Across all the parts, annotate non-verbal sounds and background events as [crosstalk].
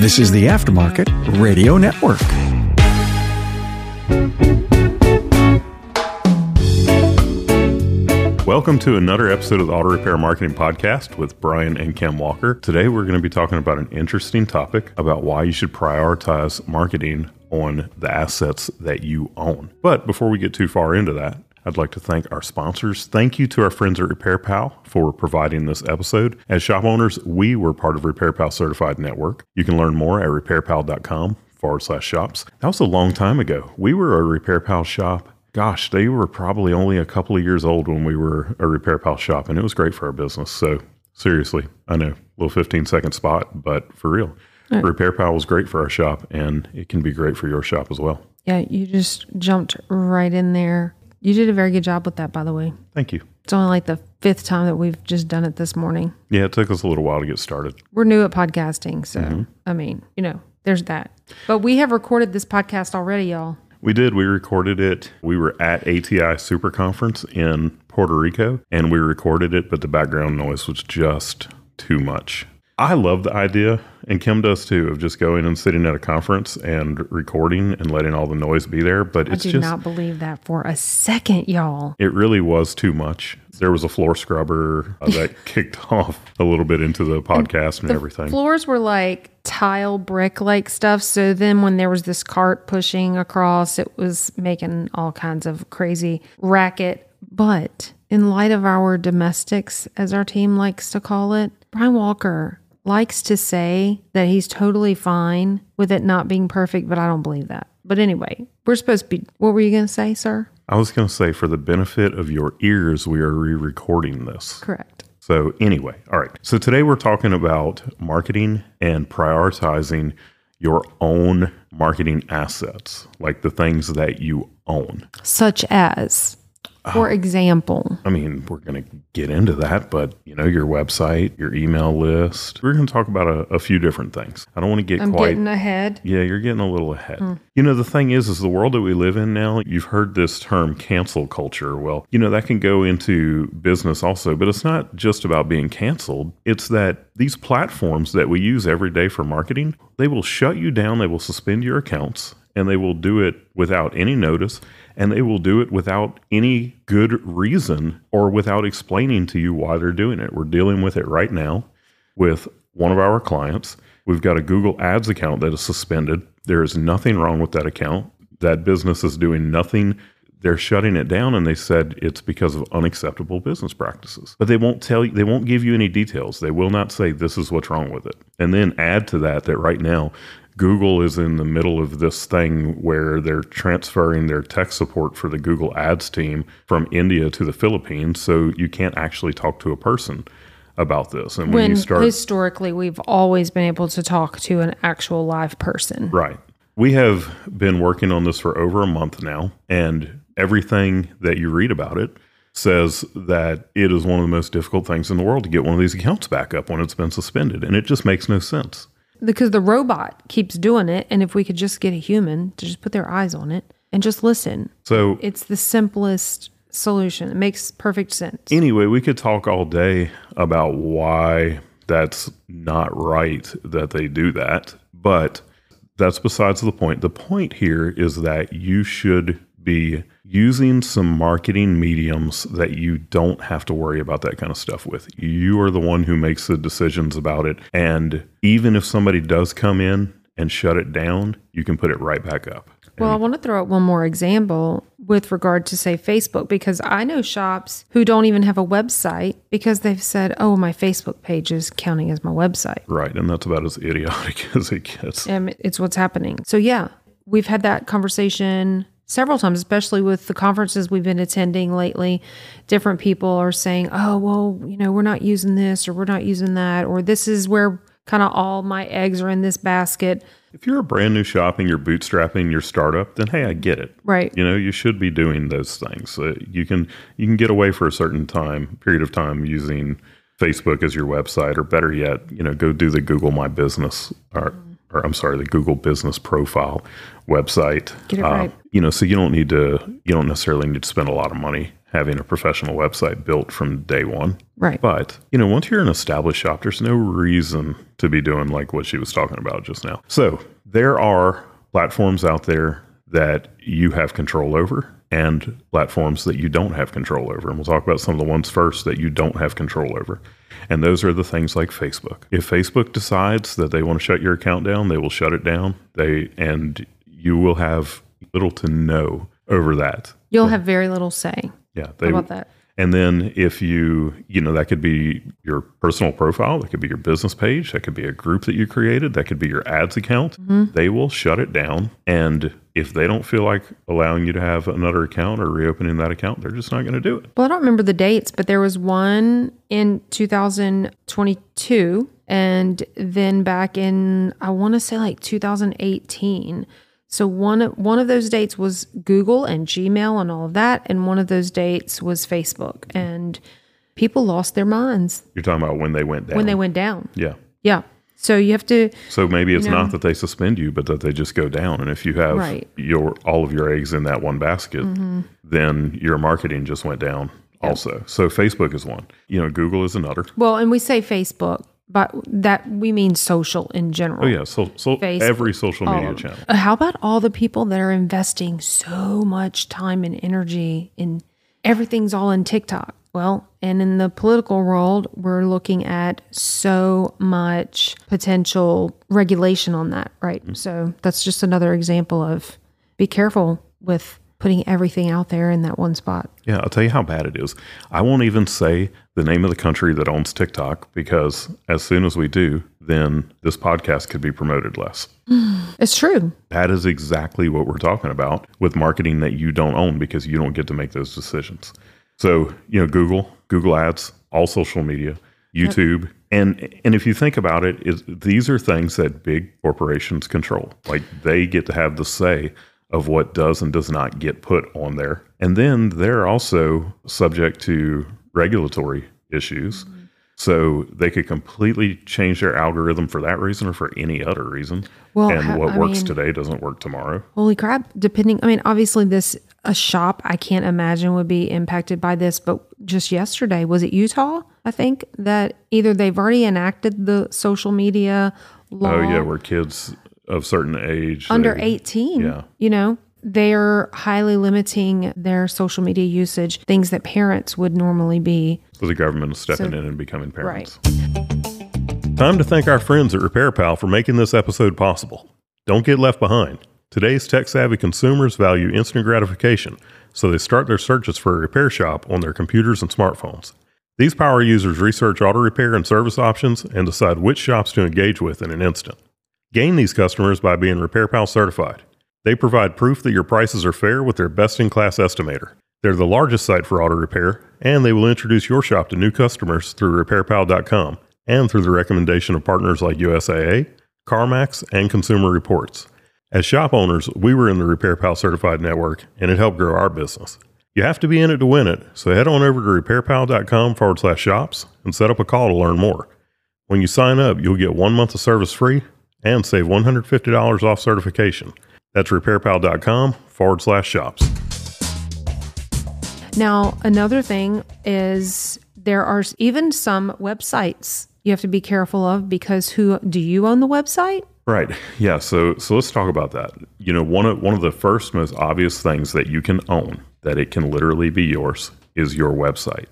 This is the Aftermarket Radio Network. Welcome to another episode of the Auto Repair Marketing Podcast with Brian and Kim Walker. Today, we're going to be talking about an interesting topic about why you should prioritize marketing on the assets that you own. But before we get too far into that, I'd like to thank our sponsors. Thank you to our friends at RepairPal for providing this episode. As shop owners, we were part of RepairPal Certified Network. You can learn more at repairpal.com forward slash shops. That was a long time ago. We were a RepairPal shop gosh, they were probably only a couple of years old when we were a RepairPal shop, and it was great for our business. So seriously, I know, a little 15 second spot, but for real, right. RepairPal was great for our shop, and it can be great for your shop as well. Yeah, you just jumped right in there. You did a very good job with that, by the way. Thank you. It's only like the fifth time that we've just done it this morning. Yeah, it took us a little while to get started. We're new at podcasting, so mm-hmm. I mean, you know, there's that. But we have recorded this podcast already, y'all. We did. We recorded it. We were at ATI Super Conference in Puerto Rico and we recorded it, but the background noise was just too much. I love the idea, and Kim does too, of just going and sitting at a conference and recording and letting all the noise be there. But it's I do not believe that for a second, y'all. It really was too much. There was a floor scrubber uh, [laughs] that kicked off a little bit into the podcast and, and everything. Floors were like tile brick like stuff. So then when there was this cart pushing across, it was making all kinds of crazy racket. But in light of our domestics, as our team likes to call it, Brian Walker likes to say that he's totally fine with it not being perfect, but I don't believe that. But anyway, we're supposed to be. What were you going to say, sir? I was going to say, for the benefit of your ears, we are re recording this. Correct. So, anyway, all right. So, today we're talking about marketing and prioritizing your own marketing assets, like the things that you own, such as for example, I mean, we're going to get into that, but you know, your website, your email list. We're going to talk about a, a few different things. I don't want to get I'm quite getting ahead. Yeah, you're getting a little ahead. Mm. You know, the thing is, is the world that we live in now. You've heard this term cancel culture. Well, you know that can go into business also, but it's not just about being canceled. It's that these platforms that we use every day for marketing, they will shut you down. They will suspend your accounts and they will do it without any notice and they will do it without any good reason or without explaining to you why they're doing it. We're dealing with it right now with one of our clients. We've got a Google Ads account that is suspended. There is nothing wrong with that account. That business is doing nothing. They're shutting it down and they said it's because of unacceptable business practices. But they won't tell you, they won't give you any details. They will not say this is what's wrong with it. And then add to that that right now Google is in the middle of this thing where they're transferring their tech support for the Google Ads team from India to the Philippines. So you can't actually talk to a person about this. And when, when you start historically, we've always been able to talk to an actual live person. Right. We have been working on this for over a month now, and everything that you read about it says that it is one of the most difficult things in the world to get one of these accounts back up when it's been suspended. And it just makes no sense because the robot keeps doing it and if we could just get a human to just put their eyes on it and just listen so it's the simplest solution it makes perfect sense anyway we could talk all day about why that's not right that they do that but that's besides the point the point here is that you should be using some marketing mediums that you don't have to worry about that kind of stuff with. You are the one who makes the decisions about it. And even if somebody does come in and shut it down, you can put it right back up. Well, I want to throw out one more example with regard to, say, Facebook, because I know shops who don't even have a website because they've said, oh, my Facebook page is counting as my website. Right. And that's about as idiotic [laughs] as it gets. And it's what's happening. So, yeah, we've had that conversation several times, especially with the conferences we've been attending lately. Different people are saying, oh, well, you know, we're not using this or we're not using that, or this is where kind of all my eggs are in this basket. If you're a brand new shop and you're bootstrapping your startup, then hey, I get it. Right. You know, you should be doing those things. Uh, you can you can get away for a certain time period of time using Facebook as your website, or better yet, you know, go do the Google My Business or or I'm sorry, the Google Business Profile website. Get it um, right. You know, so you don't need to, you don't necessarily need to spend a lot of money having a professional website built from day one. Right. But, you know, once you're an established shop, there's no reason to be doing like what she was talking about just now. So there are platforms out there that you have control over and platforms that you don't have control over. And we'll talk about some of the ones first that you don't have control over. And those are the things like Facebook. If Facebook decides that they want to shut your account down, they will shut it down. They and you will have little to no over that. You'll have very little say. Yeah, How they about that? and then if you, you know, that could be your personal profile, that could be your business page, that could be a group that you created, that could be your ads account. Mm-hmm. They will shut it down. And if they don't feel like allowing you to have another account or reopening that account, they're just not going to do it. Well, I don't remember the dates, but there was one in 2022 and then back in I want to say like 2018. So one of- one of those dates was Google and Gmail and all of that and one of those dates was Facebook and people lost their minds You're talking about when they went down. when they went down. yeah. Yeah. So you have to So maybe it's know? not that they suspend you, but that they just go down. And if you have Right. Mm-hmm. your all of your eggs in that one basket, then your marketing just went down also. So Facebook is one. You know, Google is another. Well, and we say Facebook, but that we mean social in general. Oh yeah, so, so Facebook, every social media channel. Uh, How about all the people that are investing so much time and energy in everything's all in TikTok? Well, and in the political world, we're looking at so much potential regulation on that, right? Mm-hmm. So that's just another example of be careful with putting everything out there in that one spot. Yeah, I'll tell you how bad it is. I won't even say the name of the country that owns TikTok because as soon as we do, then this podcast could be promoted less. [sighs] It's true. That is exactly what we're talking about with marketing that you don't own because you don't get to make those decisions. So, you know, Google, Google Ads, all social media, YouTube, and and if you think about it, is these are things that big corporations control. Like they get to have the say of what does and does not get put on there. And then they're also subject to regulatory issues. Mm-hmm. So they could completely change their algorithm for that reason or for any other reason. Well, and ha- what I works mean- today doesn't work tomorrow. Holy crap. Depending, I mean, obviously, this, a shop I can't imagine would be impacted by this, but just yesterday, was it Utah? I think that either they've already enacted the social media law Oh yeah, where kids of certain age under they- 18, yeah. you know, they're highly limiting their social media usage, things that parents would normally be. So the government is stepping So- in and becoming parents. Right. parents. Time to thank our friends at RepairPal for making this episode possible. Don't get left behind. Today's tech savvy consumers value instant gratification, so they start their searches for a repair shop on their computers and smartphones. These power users research auto repair and service options and decide which shops to engage with in an instant. Gain these customers by being RepairPal certified. They provide proof that your prices are fair with their best in class estimator. They're the largest site for auto repair, and they will introduce your shop to new customers through repairpal.com and through the recommendation of partners like USAA, CarMax, and Consumer Reports. As shop owners, we were in the RepairPal certified network, and it helped grow our business. You have to be in it to win it, so head on over to repairpal.com forward slash shops and set up a call to learn more. When you sign up, you'll get one month of service free and save $150 off certification. That's repairpal.com forward slash shops. Now, another thing is there are even some websites you have to be careful of because who do you own the website? Right. Yeah. So so let's talk about that. You know, one of one of the first most obvious things that you can own that it can literally be yours is your website.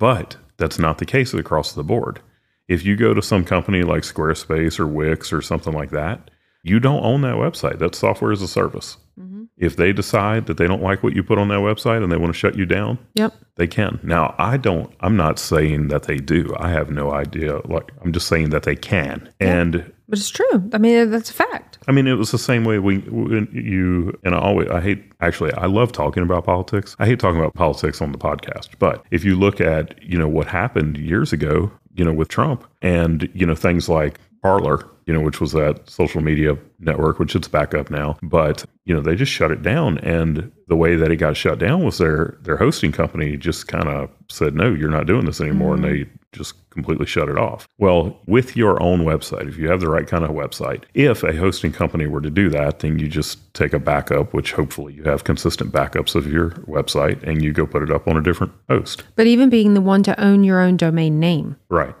But that's not the case across the board. If you go to some company like Squarespace or Wix or something like that, you don't own that website. That software as a service. Mm-hmm. If they decide that they don't like what you put on that website and they want to shut you down, Yep. they can. Now, I don't, I'm not saying that they do. I have no idea. Like, I'm just saying that they can. And But it's true. I mean, that's a fact. I mean, it was the same way we, when you, and I always, I hate, actually, I love talking about politics. I hate talking about politics on the podcast. But if you look at, you know, what happened years ago, you know, with Trump and, you know, things like Parler, you know, which was that social media network, which it's back up now. But, you know, they just shut it down. And the way that it got shut down was their their hosting company just kind of said, no, you're not doing this anymore. And they just completely shut it off. Well, with your own website, if you have the right kind of website, if a hosting company were to do that, then you just take a backup, which hopefully you have consistent backups of your website, and you go put it up on a different host. But even being the one to own your own domain name. Right.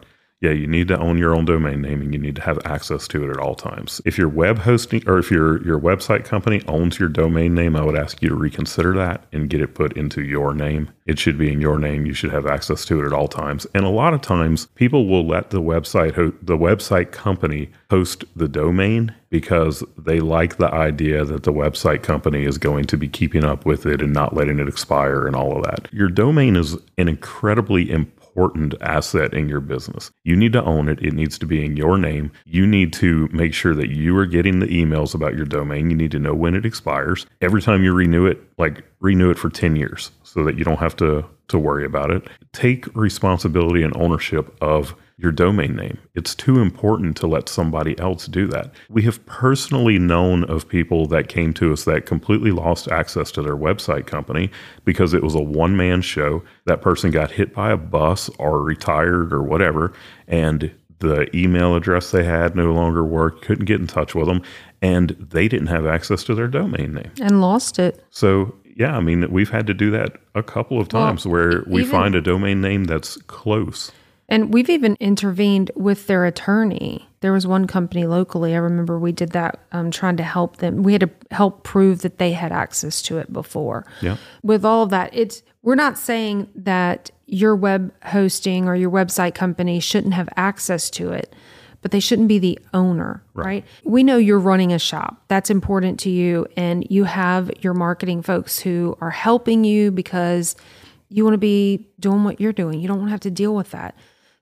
Yeah, you need to own your own domain name and you need to have access to it at all times. If your web hosting or if your your website company owns your domain name, I would ask you to reconsider that and get it put into your name. It should be in your name. You should have access to it at all times. And a lot of times people will let the website ho- the website company host the domain because they like the idea that the website company is going to be keeping up with it and not letting it expire and all of that. Your domain is an incredibly important important asset in your business. You need to own it. It needs to be in your name. You need to make sure that you are getting the emails about your domain. You need to know when it expires. Every time you renew it, like renew it for 10 years so that you don't have to to worry about it. Take responsibility and ownership of your domain name. It's too important to let somebody else do that. We have personally known of people that came to us that completely lost access to their website company because it was a one man show. That person got hit by a bus or retired or whatever, and the email address they had no longer worked, couldn't get in touch with them, and they didn't have access to their domain name. And lost it. So, yeah, I mean, we've had to do that a couple of times well, where we even, find a domain name that's close. And we've even intervened with their attorney. There was one company locally, I remember we did that um, trying to help them. We had to help prove that they had access to it before. Yeah. With all of that, it's we're not saying that your web hosting or your website company shouldn't have access to it, but they shouldn't be the owner, right. right? We know you're running a shop. That's important to you. And you have your marketing folks who are helping you because you want to be doing what you're doing. You don't want to have to deal with that.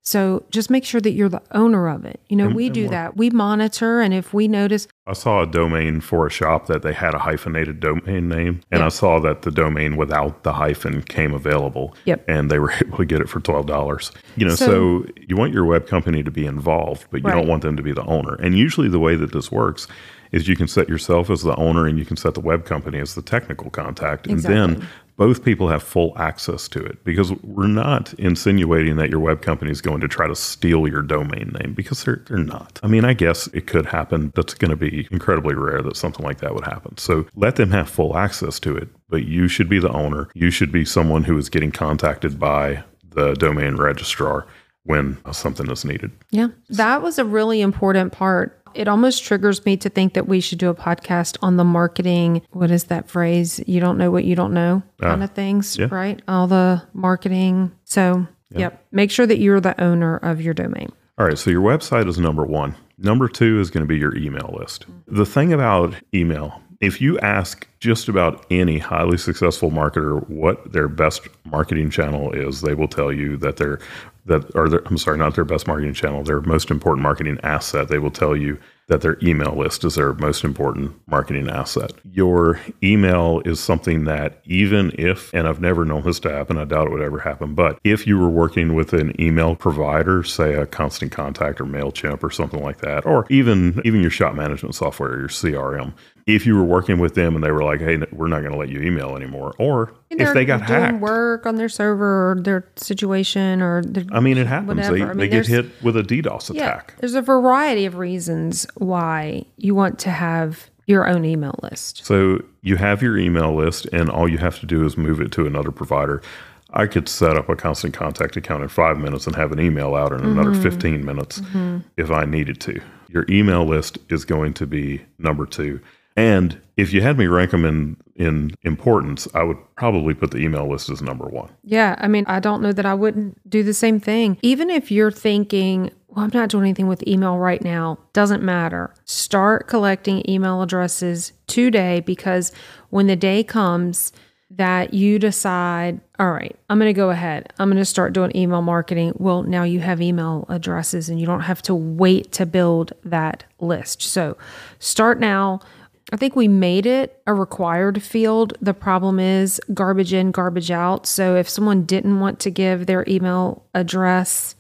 So just make sure that you're the owner of it. You know, and, we do that. We monitor, and if we notice. I saw a domain for a shop that they had a hyphenated domain name, and yep. I saw that the domain without the hyphen came available. Yep. And they were [laughs] able to get it for $12. You know, so, so you want your web company to be involved, but you right. don't want them to be the owner. And usually the way that this works is you can set yourself as the owner and you can set the web company as the technical contact. Exactly. And then both people have full access to it because we're not insinuating that your web company is going to try to steal your domain name because they're, they're not. I mean, I guess it could happen. That's going to be incredibly rare that something like that would happen. So let them have full access to it, but you should be the owner. You should be someone who is getting contacted by the domain registrar when something is needed. Yeah. That was a really important part it almost triggers me to think that we should do a podcast on the marketing. What is that phrase? You don't know what you don't know uh, kind of things, yeah. right? All the marketing. So, yeah. yep. Make sure that you're the owner of your domain. All right. So, your website is number one. Number two is going to be your email list. The thing about email, if you ask just about any highly successful marketer what their best marketing channel is, they will tell you that their that are their, I'm sorry, not their best marketing channel, their most important marketing asset. They will tell you that their email list is their most important marketing asset. Your email is something that even if, and I've never known this to happen, I doubt it would ever happen, but if you were working with an email provider, say a Constant Contact or MailChimp or something like that, or even even your shop management software, your CRM, if you were working with them and they were like, "Hey, we're not going to let you email anymore," or if they got doing hacked, work on their server or their situation, or I mean, it happens. They, I mean, they get hit with a DDoS yeah, attack. There's a variety of reasons why you want to have your own email list. So you have your email list, and all you have to do is move it to another provider. I could set up a constant contact account in five minutes and have an email out in mm-hmm. another 15 minutes mm-hmm. if I needed to. Your email list is going to be number two. And if you had me rank them in in importance, I would probably put the email list as number one. Yeah, I mean, I don't know that I wouldn't do the same thing. Even if you're thinking, well, I'm not doing anything with email right now, doesn't matter. Start collecting email addresses today because when the day comes that you decide, all right, I'm going to go ahead. I'm going to start doing email marketing. Well, now you have email addresses and you don't have to wait to build that list. So start now I think we made it a required field. The problem is garbage in, garbage out. So if someone didn't want to give their email address,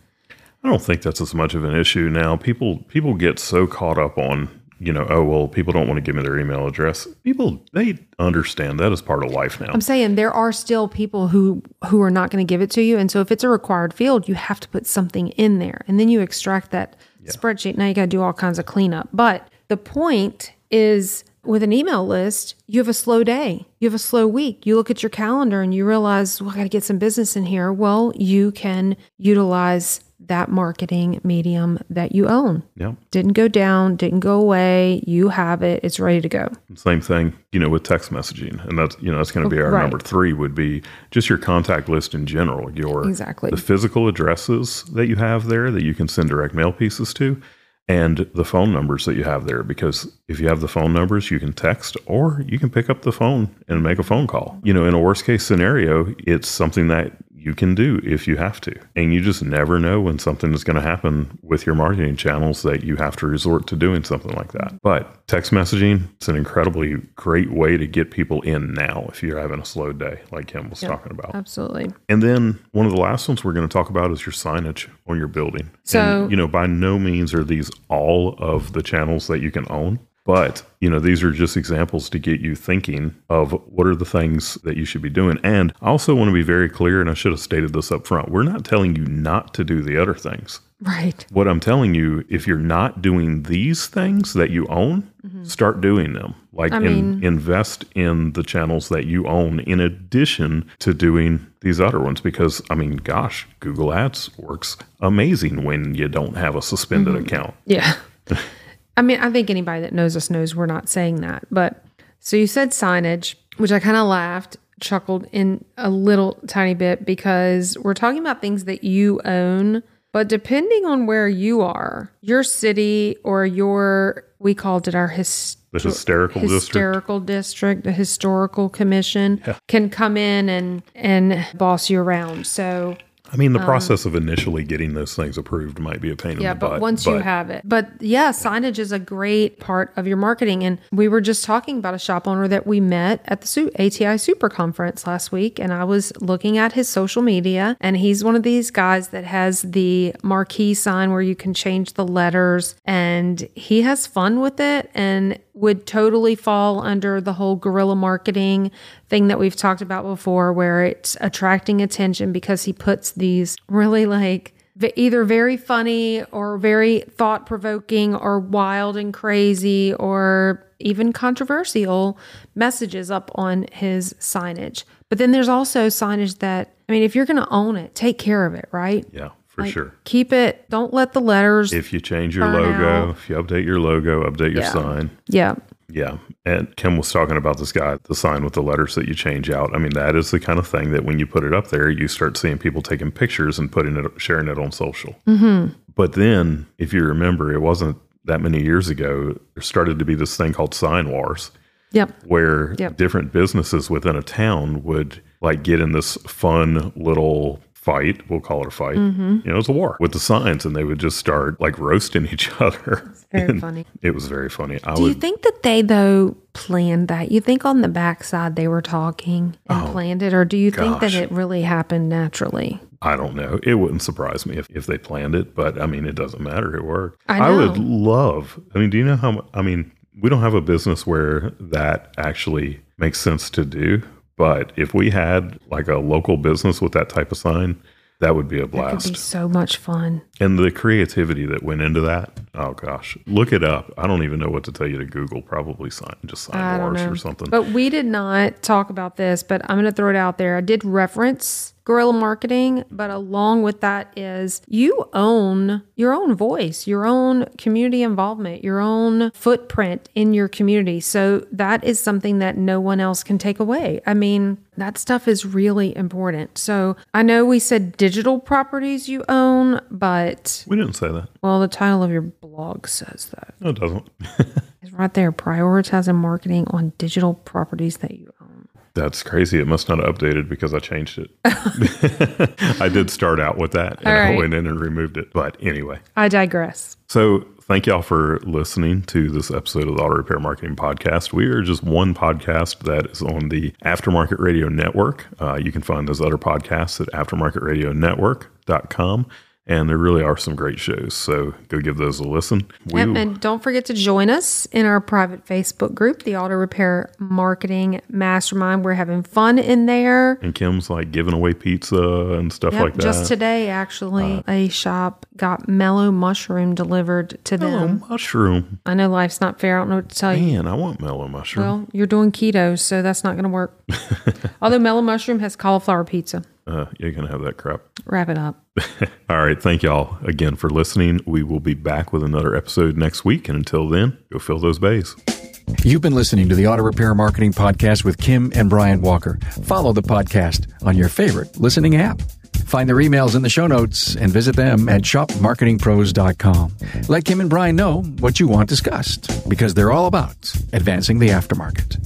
I don't think that's as much of an issue now. People people get so caught up on you know, oh well, people don't want to give me their email address. People they understand that as part of life now. I'm saying there are still people who who are not going to give it to you, and so if it's a required field, you have to put something in there, and then you extract that spreadsheet. Now you got to do all kinds of cleanup. But the point is, with an email list, you have a slow day, you have a slow week. You look at your calendar and you realize, well, I got to get some business in here. Well, you can utilize that marketing medium that you own. Yeah. Didn't go down, didn't go away. You have it. It's ready to go. Same thing, you know, with text messaging, and that's you know that's going to be our Right. number three. Would be just your contact list in general. Your Exactly. the physical addresses that you have there that you can send direct mail pieces to, and the phone numbers that you have there. Because if you have the phone numbers, you can text or you can pick up the phone and make a phone call. You know, in a worst case scenario, it's something that you can do if you have to. And you just never know when something is going to happen with your marketing channels that you have to resort to doing something like that. But text messaging, it's an incredibly great way to get people in now if you're having a slow day, like Kim was talking about. Absolutely. And then one of the last ones we're going to talk about is your signage on your building. So- and, you know, by no means are these all of the channels that you can own. But, you know, these are just examples to get you thinking of what are the things that you should be doing. And I also want to be very clear, and I should have stated this up front. We're not telling you not to do the other things. Right. What I'm telling you, if you're not doing these things that you own, start doing them. Like Mm-hmm. In, mean- invest in the channels that you own in addition to doing these other ones. Because I mean, gosh, Google Ads works amazing when you don't have a suspended Mm-hmm. account. Yeah. [laughs] I mean, I think anybody that knows us knows we're not saying that. But so you said signage, which I kind of laughed, chuckled in a little tiny bit because we're talking about things that you own. But depending on where you are, your city or your, we called it our his, The hysterical district. hysterical district, the historical commission can come in and and boss you around. So I mean, the process of initially getting those things approved might be a pain in Um, Yeah, but butt. once you have it. But yeah, signage is a great part of your marketing. And we were just talking about a shop owner that we met at the ATI Super Conference last week. And I was looking at his social media, and he's one of these guys that has the marquee sign where you can change the letters. And he has fun with it and would totally fall under the whole guerrilla marketing thing that we've talked about before, where it's attracting attention because he puts these really like either very funny or very thought provoking or wild and crazy or even controversial messages up on his signage. But then there's also signage that, I mean, if you're going to own it, take care of it, right? yeah, for sure. Keep it, don't let the letters. If you change your logo, out. if you update your logo, update your Yeah. sign, yeah. Yeah. And Kim was talking about this guy, the sign with the letters that you change out. I mean, that is the kind of thing that when you put it up there, you start seeing people taking pictures and putting it, sharing it on social. Mm-hmm. But then, if you remember, it wasn't that many years ago, there started to be this thing called sign wars Yep. where Yep. different businesses within a town would like get in this fun little fight. We'll call it a fight. Mm-hmm. You know, it's a war with the signs, and they would just start like roasting [laughs] each other. Very funny. It was very funny. I Do would you think that they though planned that? You think on the backside they were talking and planned it, or do you think that Oh, it really happened naturally? I don't know. It wouldn't surprise me if, if they planned it, but I mean, it doesn't matter. It worked. I would love, I mean, do you know how, I mean, we don't have a business where that actually makes sense to do, but if we had like a local business with that type of sign, that would be a It could blast. be so much fun. and the creativity that went into that, oh gosh, look it up. I don't even know what to tell you to Google. Probably sign, just sign I wars or something. But we did not talk about this, but I'm going to throw it out there. I did reference guerrilla marketing, but along with that is you own your own voice, your own community involvement, your own footprint in your community. So that is something that no one else can take away. I mean, that stuff is really important. So I know we said digital properties you own, but we didn't say that. well, the title of your blog says that. No, it doesn't. [laughs] It's right there prioritizing marketing on digital properties that you own. That's crazy. It must not have updated because I changed it. [laughs] I did start out with that and All I went in and removed it. But anyway, I digress. so thank y'all for listening to this episode of the Auto Repair Marketing Podcast. We are just one podcast that is on the Aftermarket Radio Network. Uh, you can find those other podcasts at aftermarketradionetwork.com. And there really are some great shows. So go give those a listen. We, and don't forget to join us in our private Facebook group, the Auto Repair Marketing Mastermind. We're having fun in there. and Kim's like giving away pizza and stuff Yep, like that. Uh, just today, actually, a shop got mellow mushroom delivered to Mellow them. mushroom. I know life's not fair. I don't know what to tell you. Man, I want mellow mushroom. Well, you're doing keto, so that's not going to work. [laughs] Although mellow mushroom has cauliflower pizza. uh, you're going to have that crap. Wrap it up. [laughs] All right. Thank y'all again for listening. We will be back with another episode next week. And until then, go fill those bays. You've been listening to the Auto Repair Marketing Podcast with Kim and Brian Walker. Follow the podcast on your favorite listening app. Find their emails in the show notes and visit them at shopmarketingpros.com. Let Kim and Brian know what you want discussed because they're all about advancing the aftermarket.